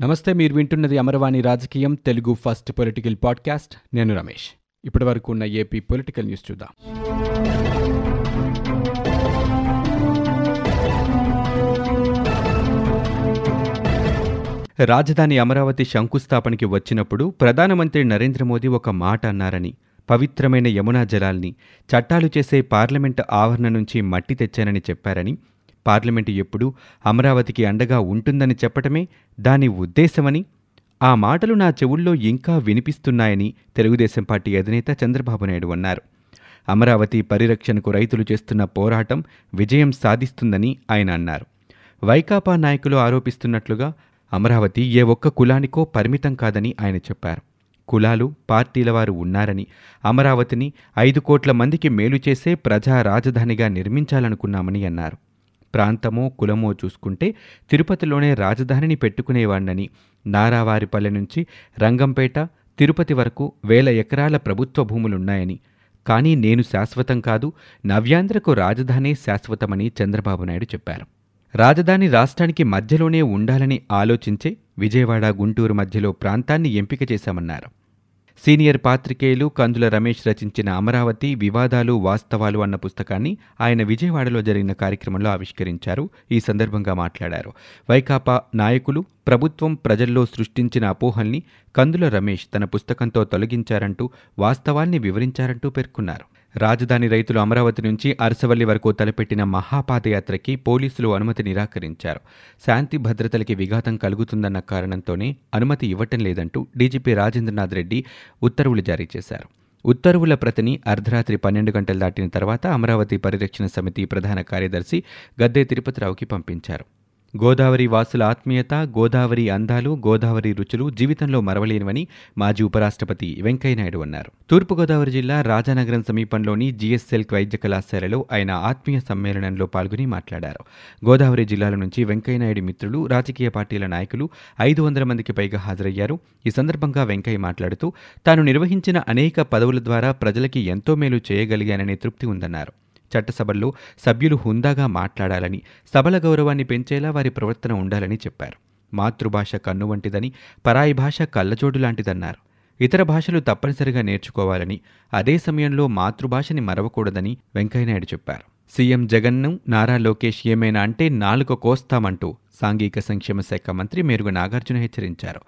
నమస్తే మీరు వింటున్నది అమరవాణి రాజకీయం తెలుగు ఫస్ట్ పొలిటికల్ పాడ్కాస్ట్. నేను రమేష్. ఇప్పటి వరకు ఉన్న ఏపీ పొలిటికల్ న్యూస్ చూద్దాం. రాజధాని అమరావతి శంకుస్థాపనకి వచ్చినప్పుడు ప్రధానమంత్రి నరేంద్ర మోదీ ఒక మాట అన్నారని పవిత్రమైన యమునా జలాల్ని చట్టాలు చేసే పార్లమెంట్ ఆవరణ నుంచి మట్టి తెచ్చానని చెప్పారని పార్లమెంటు ఎప్పుడూ అమరావతికి అండగా ఉంటుందని చెప్పటమే దాని ఉద్దేశమని ఆ మాటలు నా చెవుల్లో ఇంకా వినిపిస్తున్నాయని తెలుగుదేశం పార్టీ అధినేత చంద్రబాబు నాయుడు అన్నారు. అమరావతి పరిరక్షణకు రైతులు చేస్తున్న పోరాటం విజయం సాధిస్తుందని ఆయన అన్నారు. వైకాపా నాయకులు ఆరోపిస్తున్నట్లుగా అమరావతి ఏ ఒక్క కులానికో పరిమితం కాదని ఆయన చెప్పారు. కులాలు పార్టీల వారు ఉన్నారని అమరావతిని ఐదు కోట్ల మందికి మేలు చేసే ప్రజా రాజధానిగా నిర్మించాలనుకున్నామని అన్నారు. ప్రాంతమో కులమో చూసుకుంటే తిరుపతిలోనే రాజధానిని పెట్టుకునేవాణ్ణని. నారావారిపల్లె నుంచి రంగంపేట తిరుపతి వరకు వేల ఎకరాల ప్రభుత్వ భూములున్నాయని. కానీ నేను శాశ్వతం కాదు నవ్యాంధ్రకు రాజధానే శాశ్వతమని చంద్రబాబు నాయుడు చెప్పారు. రాజధాని రాష్ట్రానికి మధ్యలోనే ఉండాలని ఆలోచించే విజయవాడ గుంటూరు మధ్యలో ప్రాంతాన్ని ఎంపిక చేశామన్నారు. సీనియర్ పాత్రికేయులు కందుల రమేష్ రచించిన అమరావతి వివాదాలు వాస్తవాలు అన్న పుస్తకాన్ని ఆయన విజయవాడలో జరిగిన కార్యక్రమంలో ఆవిష్కరించారు. ఈ సందర్భంగా మాట్లాడారు. వైకాపా నాయకులు ప్రభుత్వం ప్రజల్లో సృష్టించిన అపోహల్ని కందుల రమేష్ తన పుస్తకంతో తొలగించారంటూ వాస్తవాన్ని వివరించారంటూ పేర్కొన్నారు. రాజధాని రైతులు అమరావతి నుంచి అరసవల్లి వరకు తలపెట్టిన మహాపాదయాత్రకి పోలీసులు అనుమతి నిరాకరించారు. శాంతి భద్రతలకి విఘాతం కలుగుతుందన్న కారణంతోనే అనుమతి ఇవ్వటం లేదంటూ డీజీపీ రాజేంద్రనాథ్ రెడ్డి ఉత్తర్వులు జారీ చేశారు. ఉత్తర్వుల ప్రతిని అర్ధరాత్రి పన్నెండు గంటలు దాటిన తర్వాత అమరావతి పరిరక్షణ సమితి ప్రధాన కార్యదర్శి గద్దే తిరుపతిరావుకి పంపించారు. గోదావరి వాసుల ఆత్మీయత గోదావరి అందాలు గోదావరి రుచులు జీవితంలో మరవలేనివని మాజీ ఉపరాష్ట్రపతి వెంకయ్యనాయుడు అన్నారు. తూర్పుగోదావరి జిల్లా రాజానగరం సమీపంలోని జిఎస్ఎల్ వైద్య కళాశాలలో ఆయన ఆత్మీయ సమ్మేళనంలో పాల్గొని మాట్లాడారు. గోదావరి జిల్లాల నుంచి వెంకయ్యనాయుడు మిత్రులు రాజకీయ పార్టీల నాయకులు ఐదు వందల మందికి పైగా హాజరయ్యారు. ఈ సందర్భంగా వెంకయ్య మాట్లాడుతూ తాను నిర్వహించిన అనేక పదవుల ద్వారా ప్రజలకి ఎంతో మేలు చేయగలిగాననే తృప్తి ఉందన్నారు. చట్టసభల్లో సభ్యులు హుందాగా మాట్లాడాలని సభల గౌరవాన్ని పెంచేలా వారి ప్రవర్తన ఉండాలని చెప్పారు. మాతృభాష కన్ను వంటిదని పరాయి భాష కళ్ళజోడు లాంటిదన్నారు. ఇతర భాషలు తప్పనిసరిగా నేర్చుకోవాలని అదే సమయంలో మాతృభాషని మరవకూడదని వెంకయ్యనాయుడు చెప్పారు. సీఎం జగన్ను నారా లోకేష్ ఏమైనా అంటే నాలుక కోస్తామంటూ సాంఘిక సంక్షేమ శాఖ మంత్రి మేరుగు నాగార్జున హెచ్చరించారు.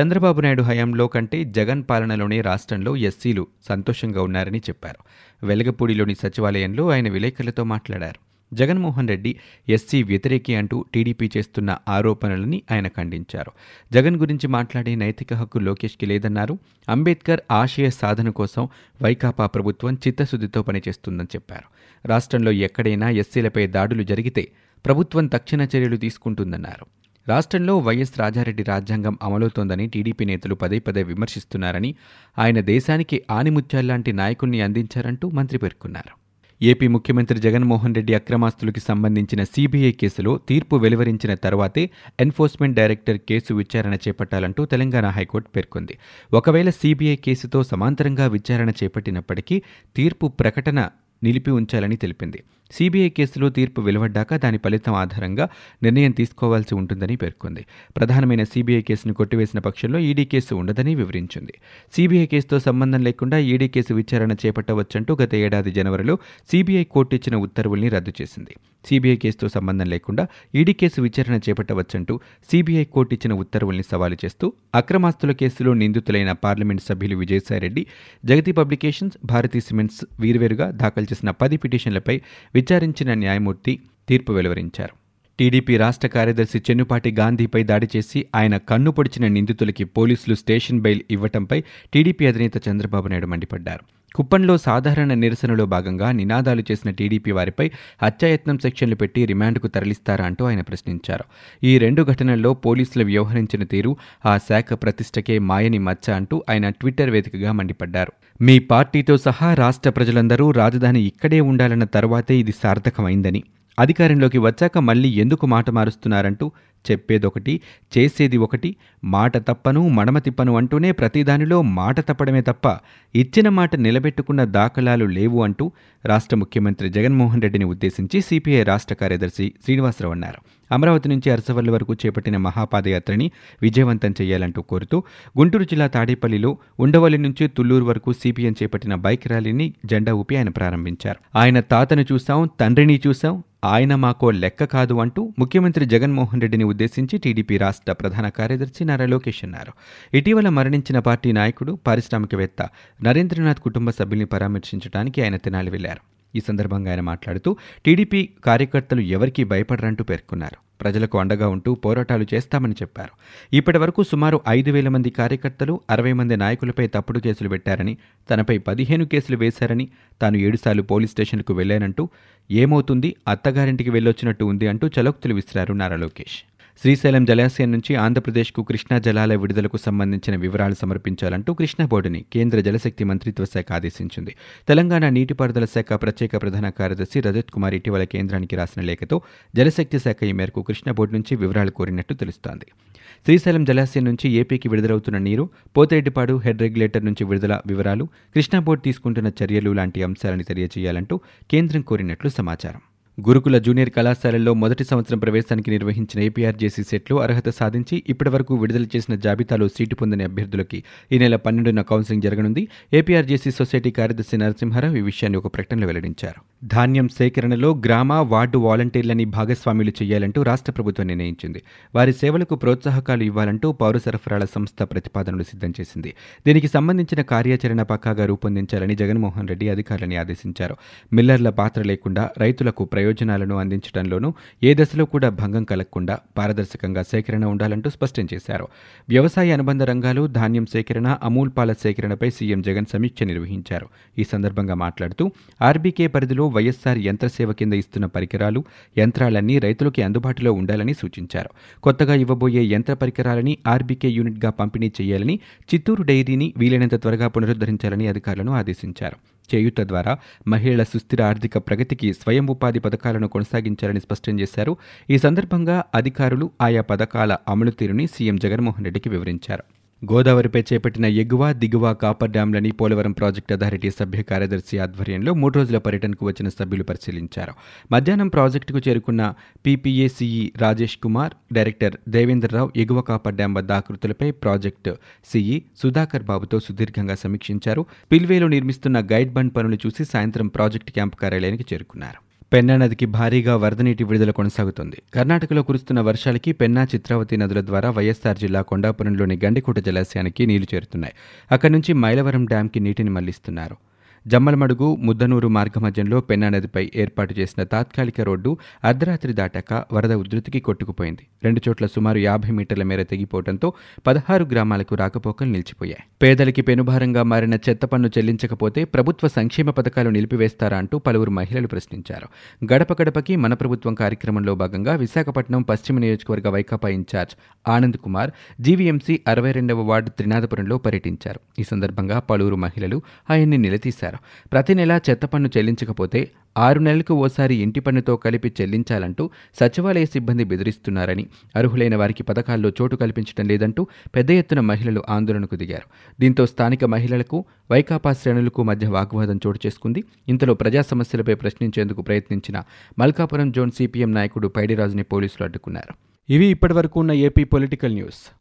చంద్రబాబు నాయుడు హయాంలో కంటే జగన్ పాలనలోనే రాష్ట్రంలో ఎస్సీలు సంతోషంగా ఉన్నారని చెప్పారు. వెలగపూడిలోని సచివాలయంలో ఆయన విలేకరులతో మాట్లాడారు. జగన్మోహన్ రెడ్డి ఎస్సీ వ్యతిరేకి అంటూ టీడీపీ చేస్తున్న ఆరోపణలని ఆయన ఖండించారు. జగన్ గురించి మాట్లాడే నైతిక హక్కు లోకేష్కి లేదన్నారు. అంబేద్కర్ ఆశయ సాధన కోసం వైకాపా ప్రభుత్వం చిత్తశుద్ధితో పనిచేస్తుందని చెప్పారు. రాష్ట్రంలో ఎక్కడైనా ఎస్సీలపై దాడులు జరిగితే ప్రభుత్వం తక్షణ చర్యలు తీసుకుంటుందన్నారు. రాష్ట్రంలో వైఎస్ రాజారెడ్డి రాజ్యాంగం అమలవుతోందని టీడీపీ నేతలు పదే పదే విమర్శిస్తున్నారని ఆయన దేశానికి ఆనిముత్యాల్లాంటి నాయకుణ్ణి అందించారంటూ మంత్రి పేర్కొన్నారు. ఏపీ ముఖ్యమంత్రి జగన్మోహన్ రెడ్డి అక్రమాస్తులకి సంబంధించిన సీబీఐ కేసులో తీర్పు వెలువరించిన తర్వాతే ఎన్ఫోర్స్మెంట్ డైరెక్టర్ కేసు విచారణ చేపట్టాలంటూ తెలంగాణ హైకోర్టు పేర్కొంది. ఒకవేళ సీబీఐ కేసుతో సమాంతరంగా విచారణ చేపట్టినప్పటికీ తీర్పు ప్రకటన నిలిపి ఉంచాలని తెలిపింది. సీబీఐ కేసులో తీర్పు వెలువడ్డాక దాని ఫలితం ఆధారంగా నిర్ణయం తీసుకోవాల్సి ఉంటుందని పేర్కొంది. ప్రధానమైన సీబీఐ కేసును కొట్టివేసిన పక్షంలో ఈడీ కేసు ఉండదని వివరించింది. సీబీఐ కేసుతో సంబంధం లేకుండా ఈడీ కేసు విచారణ చేపట్టవచ్చంటూ గత ఏడాది జనవరిలో సీబీఐ కోర్టు ఇచ్చిన ఉత్తర్వుల్ని రద్దు చేసింది. సీబీఐ కేసుతో సంబంధం లేకుండా ఈడీ కేసు విచారణ చేపట్టవచ్చంటూ సీబీఐ కోర్టు ఇచ్చిన ఉత్తర్వుల్ని సవాలు చేస్తూ అక్రమాస్తుల కేసులో నిందితులైన పార్లమెంట్ సభ్యులు విజయసాయిరెడ్డి జగతి పబ్లికేషన్స్ భారతీ సిమెంట్స్ వీరువేరుగా దాఖలు చేసిన పది పిటిషన్లపై విచారించిన న్యాయమూర్తి తీర్పు వెలువరించారు. టీడీపీ రాష్ట్ర కార్యదర్శి చెన్నుపాటి గాంధీపై దాడి చేసి ఆయన కన్ను పొడిచిన నిందితులకి పోలీసులు స్టేషన్ బెయిల్ ఇవ్వటంపై టీడీపీ అధినేత చంద్రబాబు నాయుడు మండిపడ్డారు. కుప్పంలో సాధారణ నిరసనలో భాగంగా నినాదాలు చేసిన టీడీపీ వారిపై హత్యాయత్నం సెక్షన్లు పెట్టి రిమాండ్కు తరలిస్తారా అంటూ ఆయన ప్రశ్నించారు. ఈ రెండు ఘటనల్లో పోలీసులు వ్యవహరించిన తీరు ఆ శాఖ ప్రతిష్టకే మాయని మచ్చ అంటూ ఆయన ట్విట్టర్ వేదికగా మండిపడ్డారు. మీ పార్టీతో సహా రాష్ట్ర ప్రజలందరూ రాజధాని ఇక్కడే ఉండాలన్న తర్వాతే ఇది సార్థకమైందని. అధికారంలోకి వచ్చాక మళ్ళీ ఎందుకు మాట మారుస్తున్నారంటూ చెప్పేదొకటి చేసేది ఒకటి మాట తప్పను మడమ తిప్పను అంటూనే ప్రతిదానిలో మాట తప్పడమే తప్ప ఇచ్చిన మాట నిలబెట్టుకున్న దాఖలాలు లేవు అంటూ రాష్ట్ర ముఖ్యమంత్రి జగన్మోహన్ రెడ్డిని ఉద్దేశించి సిపిఐ రాష్ట్ర కార్యదర్శి శ్రీనివాసరావు అన్నారు. అమరావతి నుంచి అరసవల్లి వరకు చేపట్టిన మహాపాదయాత్రని విజయవంతం చేయాలంటూ కోరుతూ గుంటూరు జిల్లా తాడేపల్లిలో ఉండవల్లి నుంచి తుళ్ళూరు వరకు సిపిఎం చేపట్టిన బైక్ ర్యాలీని జెండా ఊపి ఆయన ప్రారంభించారు. ఆయన తాతను చూశాం తండ్రిని చూశాం ఆయన మాకో లెక్క కాదు అంటూ ముఖ్యమంత్రి జగన్మోహన్ రెడ్డిని ఉద్దేశించి టీడీపీ రాష్ట్ర ప్రధాన కార్యదర్శి నారా లోకేష్ అన్నారు. ఇటీవల మరణించిన పార్టీ నాయకుడు పారిశ్రామికవేత్త నరేంద్రనాథ్ కుటుంబ సభ్యుల్ని పరామర్శించడానికి ఆయన తెనాలి వెళ్ళారు ఈ సందర్భంగా ఆయన మాట్లాడుతూ టీడీపీ కార్యకర్తలు ఎవరికీ భయపడరంటూ పేర్కొన్నారు. ప్రజలకు అండగా ఉంటూ పోరాటాలు చేస్తామని చెప్పారు. ఇప్పటి వరకు సుమారు ఐదు వేల మంది కార్యకర్తలు అరవై మంది నాయకులపై తప్పుడు కేసులు పెట్టారని తనపై పదిహేను కేసులు వేశారని తాను ఏడుసార్లు పోలీస్ స్టేషన్కు వెళ్ళానంటూ ఏమవుతుంది అత్తగారింటికి వెళ్ళొచ్చినట్టు ఉంది అంటూ చలోక్తులు విసిరారు నారా లోకేష్. శ్రీశైలం జలాశయం నుంచి ఆంధ్రప్రదేశ్కు కృష్ణా జలాల విడుదలకు సంబంధించిన వివరాలు సమర్పించాలంటూ కృష్ణా బోర్డుని కేంద్ర జలశక్తి మంత్రిత్వ శాఖ ఆదేశించింది. తెలంగాణ నీటిపారుదల శాఖ ప్రత్యేక ప్రధాన కార్యదర్శి రజత్ కుమార్ ఇటీవల కేంద్రానికి రాసిన లేఖతో జలశక్తి శాఖ ఈ మేరకు కృష్ణా బోర్డు నుంచి వివరాలు కోరినట్టు తెలుస్తోంది. శ్రీశైలం జలాశయం నుంచి ఏపీకి విడుదలవుతున్న నీరు పోతిరెడ్డిపాడు హెడ్ రెగ్యులేటర్ నుంచి విడుదల వివరాలు కృష్ణా బోర్డు తీసుకుంటున్న చర్యలు లాంటి అంశాలను తెలియజేయాలంటూ కేంద్రం కోరినట్లు సమాచారం. గురుకుల జూనియర్ కళాశాలల్లో మొదటి సంవత్సరం ప్రవేశానికి నిర్వహించిన ఏపీఆర్జేసీ సెట్లో అర్హత సాధించి ఇప్పటివరకు విడుదల చేసిన జాబితాలో సీటు పొందిన అభ్యర్థులకి ఈ నెల పన్నెండున కౌన్సిలింగ్ జరగనుంది. ఏపీఆర్జేసీ సొసైటీ కార్యదర్శి నరసింహారావు ఈ విషయాన్ని ఒక ప్రకటనలో వెల్లడించారు. ధాన్యం సేకరణలో గ్రామ వార్డు వాలంటీర్లని భాగస్వామ్యులు చేయాలంటూ రాష్ట్ర ప్రభుత్వం నిర్ణయించింది. వారి సేవలకు ప్రోత్సాహకాలు ఇవ్వాలంటూ పౌర సరఫరాల సంస్థ ప్రతిపాదనలు సిద్ధం చేసింది. దీనికి సంబంధించిన కార్యాచరణ పక్కాగా రూపొందించాలని జగన్మోహన్ రెడ్డి అధికారులని ఆదేశించారు. మిల్లర్ల పాత్ర లేకుండా రైతులకు ప్రయోజనాలను అందించడంలోనూ ఏ దశలో కూడా భంగం కలగకుండా పారదర్శకంగా సేకరణ ఉండాలంటూ స్పష్టం చేశారు. వ్యవసాయ అనుబంధ రంగాలు ధాన్యం సేకరణ అమూల్ పాల సేకరణపై సీఎం జగన్ సమీక్ష నిర్వహించారు. ఈ సందర్భంగా మాట్లాడుతూ ఆర్బీకే పరిధిలో వైఎస్సార్ యంత్రసేవ కింద ఇస్తున్న పరికరాలు యంత్రాలన్నీ రైతులకి అందుబాటులో ఉండాలని సూచించారు. కొత్తగా ఇవ్వబోయే యంత్ర పరికరాలని ఆర్బీకే యూనిట్గా పంపిణీ చేయాలని చిత్తూరు డైరీని వీలైనంత త్వరగా పునరుద్ధరించాలని అధికారులను ఆదేశించారు. చేయూత ద్వారా మహిళల సుస్థిర ఆర్థిక ప్రగతికి స్వయం ఉపాధి పథకాలను కొనసాగించాలని స్పష్టం చేశారు. ఈ సందర్భంగా అధికారులు ఆయా పథకాల అమలు తీరుని సీఎం జగన్మోహన్ రెడ్డికి వివరించారు. గోదావరిపై చేపట్టిన ఎగువ దిగువ కాపర్ డ్యాంలని పోలవరం ప్రాజెక్టు అథారిటీ సభ్య కార్యదర్శి ఆధ్వర్యంలో మూడు రోజుల పర్యటనకు వచ్చిన సభ్యులు పరిశీలించారు. మధ్యాహ్నం ప్రాజెక్టుకు చేరుకున్న P P A C E Rajesh Kumar director Devendra Rao ఎగువ కాపర్ డ్యాం వద్ద ఆకృతులపై ప్రాజెక్టు సిఈ సుధాకర్ బాబుతో సుదీర్ఘంగా సమీక్షించారు. పిల్వేలో నిర్మిస్తున్న గైడ్ బండ్ పనులు చూసి సాయంత్రం ప్రాజెక్టు క్యాంపు కార్యాలయానికి చేరుకున్నారు. పెన్నా నదికి భారీగా వరద నీటి విడుదల కొనసాగుతోంది. కర్ణాటకలో కురుస్తున్న వర్షాలకి పెన్నా చిత్రావతి నదుల ద్వారా వైఎస్సార్ జిల్లా కొండాపురంలోని గండికోట జలాశయానికి నీళ్ళు చేరుతున్నాయి. అక్కడి నుంచి మైలవరం డ్యాంకి నీటిని మళ్ళిస్తున్నారు. జమ్మలమడుగు ముద్దనూరు మార్గమధ్యంలో పెన్నా నదిపై ఏర్పాటు చేసిన తాత్కాలిక రోడ్డు అర్ధరాత్రి దాటాక వరద ఉధృతికి కొట్టుకుపోయింది. రెండు చోట్ల సుమారు యాభై మీటర్ల మేర తెగిపోవడంతో పదహారు గ్రామాలకు రాకపోకలు నిలిచిపోయాయి. పేదలకి పెనుభారంగా మారిన చెత్త పన్ను చెల్లించకపోతే ప్రభుత్వ సంక్షేమ పథకాలు నిలిపివేస్తారా అంటూ పలువురు మహిళలు ప్రశ్నించారు. గడప గడపకి మన ప్రభుత్వం కార్యక్రమంలో భాగంగా విశాఖపట్నం పశ్చిమ నియోజకవర్గ Vaikapa in charge Anand Kumar G V M C అరవై రెండవ వార్డు త్రినాథపురంలో పర్యటించారు. ఈ సందర్భంగా పలువురు మహిళలు ఆయన్ని నిలదీశారు. ప్రతి నెలా చెత్త పన్ను చెల్లించకపోతే ఆరు నెలలకు ఓసారి ఇంటి పన్నుతో కలిపి చెల్లించాలంటూ సచివాలయ సిబ్బంది బెదిరిస్తున్నారని అర్హులైన వారికి పథకాల్లో చోటు కల్పించడం లేదంటూ పెద్ద ఎత్తున మహిళలు ఆందోళనకు దిగారు. దీంతో స్థానిక మహిళలకు వైకాపా శ్రేణులకు మధ్య వాగ్వాదం చోటు చేసుకుంది. ఇంతలో ప్రజా సమస్యలపై ప్రశ్నించేందుకు ప్రయత్నించిన మల్కాపురం జోన్ సిపిఎం నాయకుడు పైడిరాజుని పోలీసులు అడ్డుకున్నారు. ఇవి ఇప్పటివరకు ఉన్న ఏపీ పొలిటికల్ న్యూస్.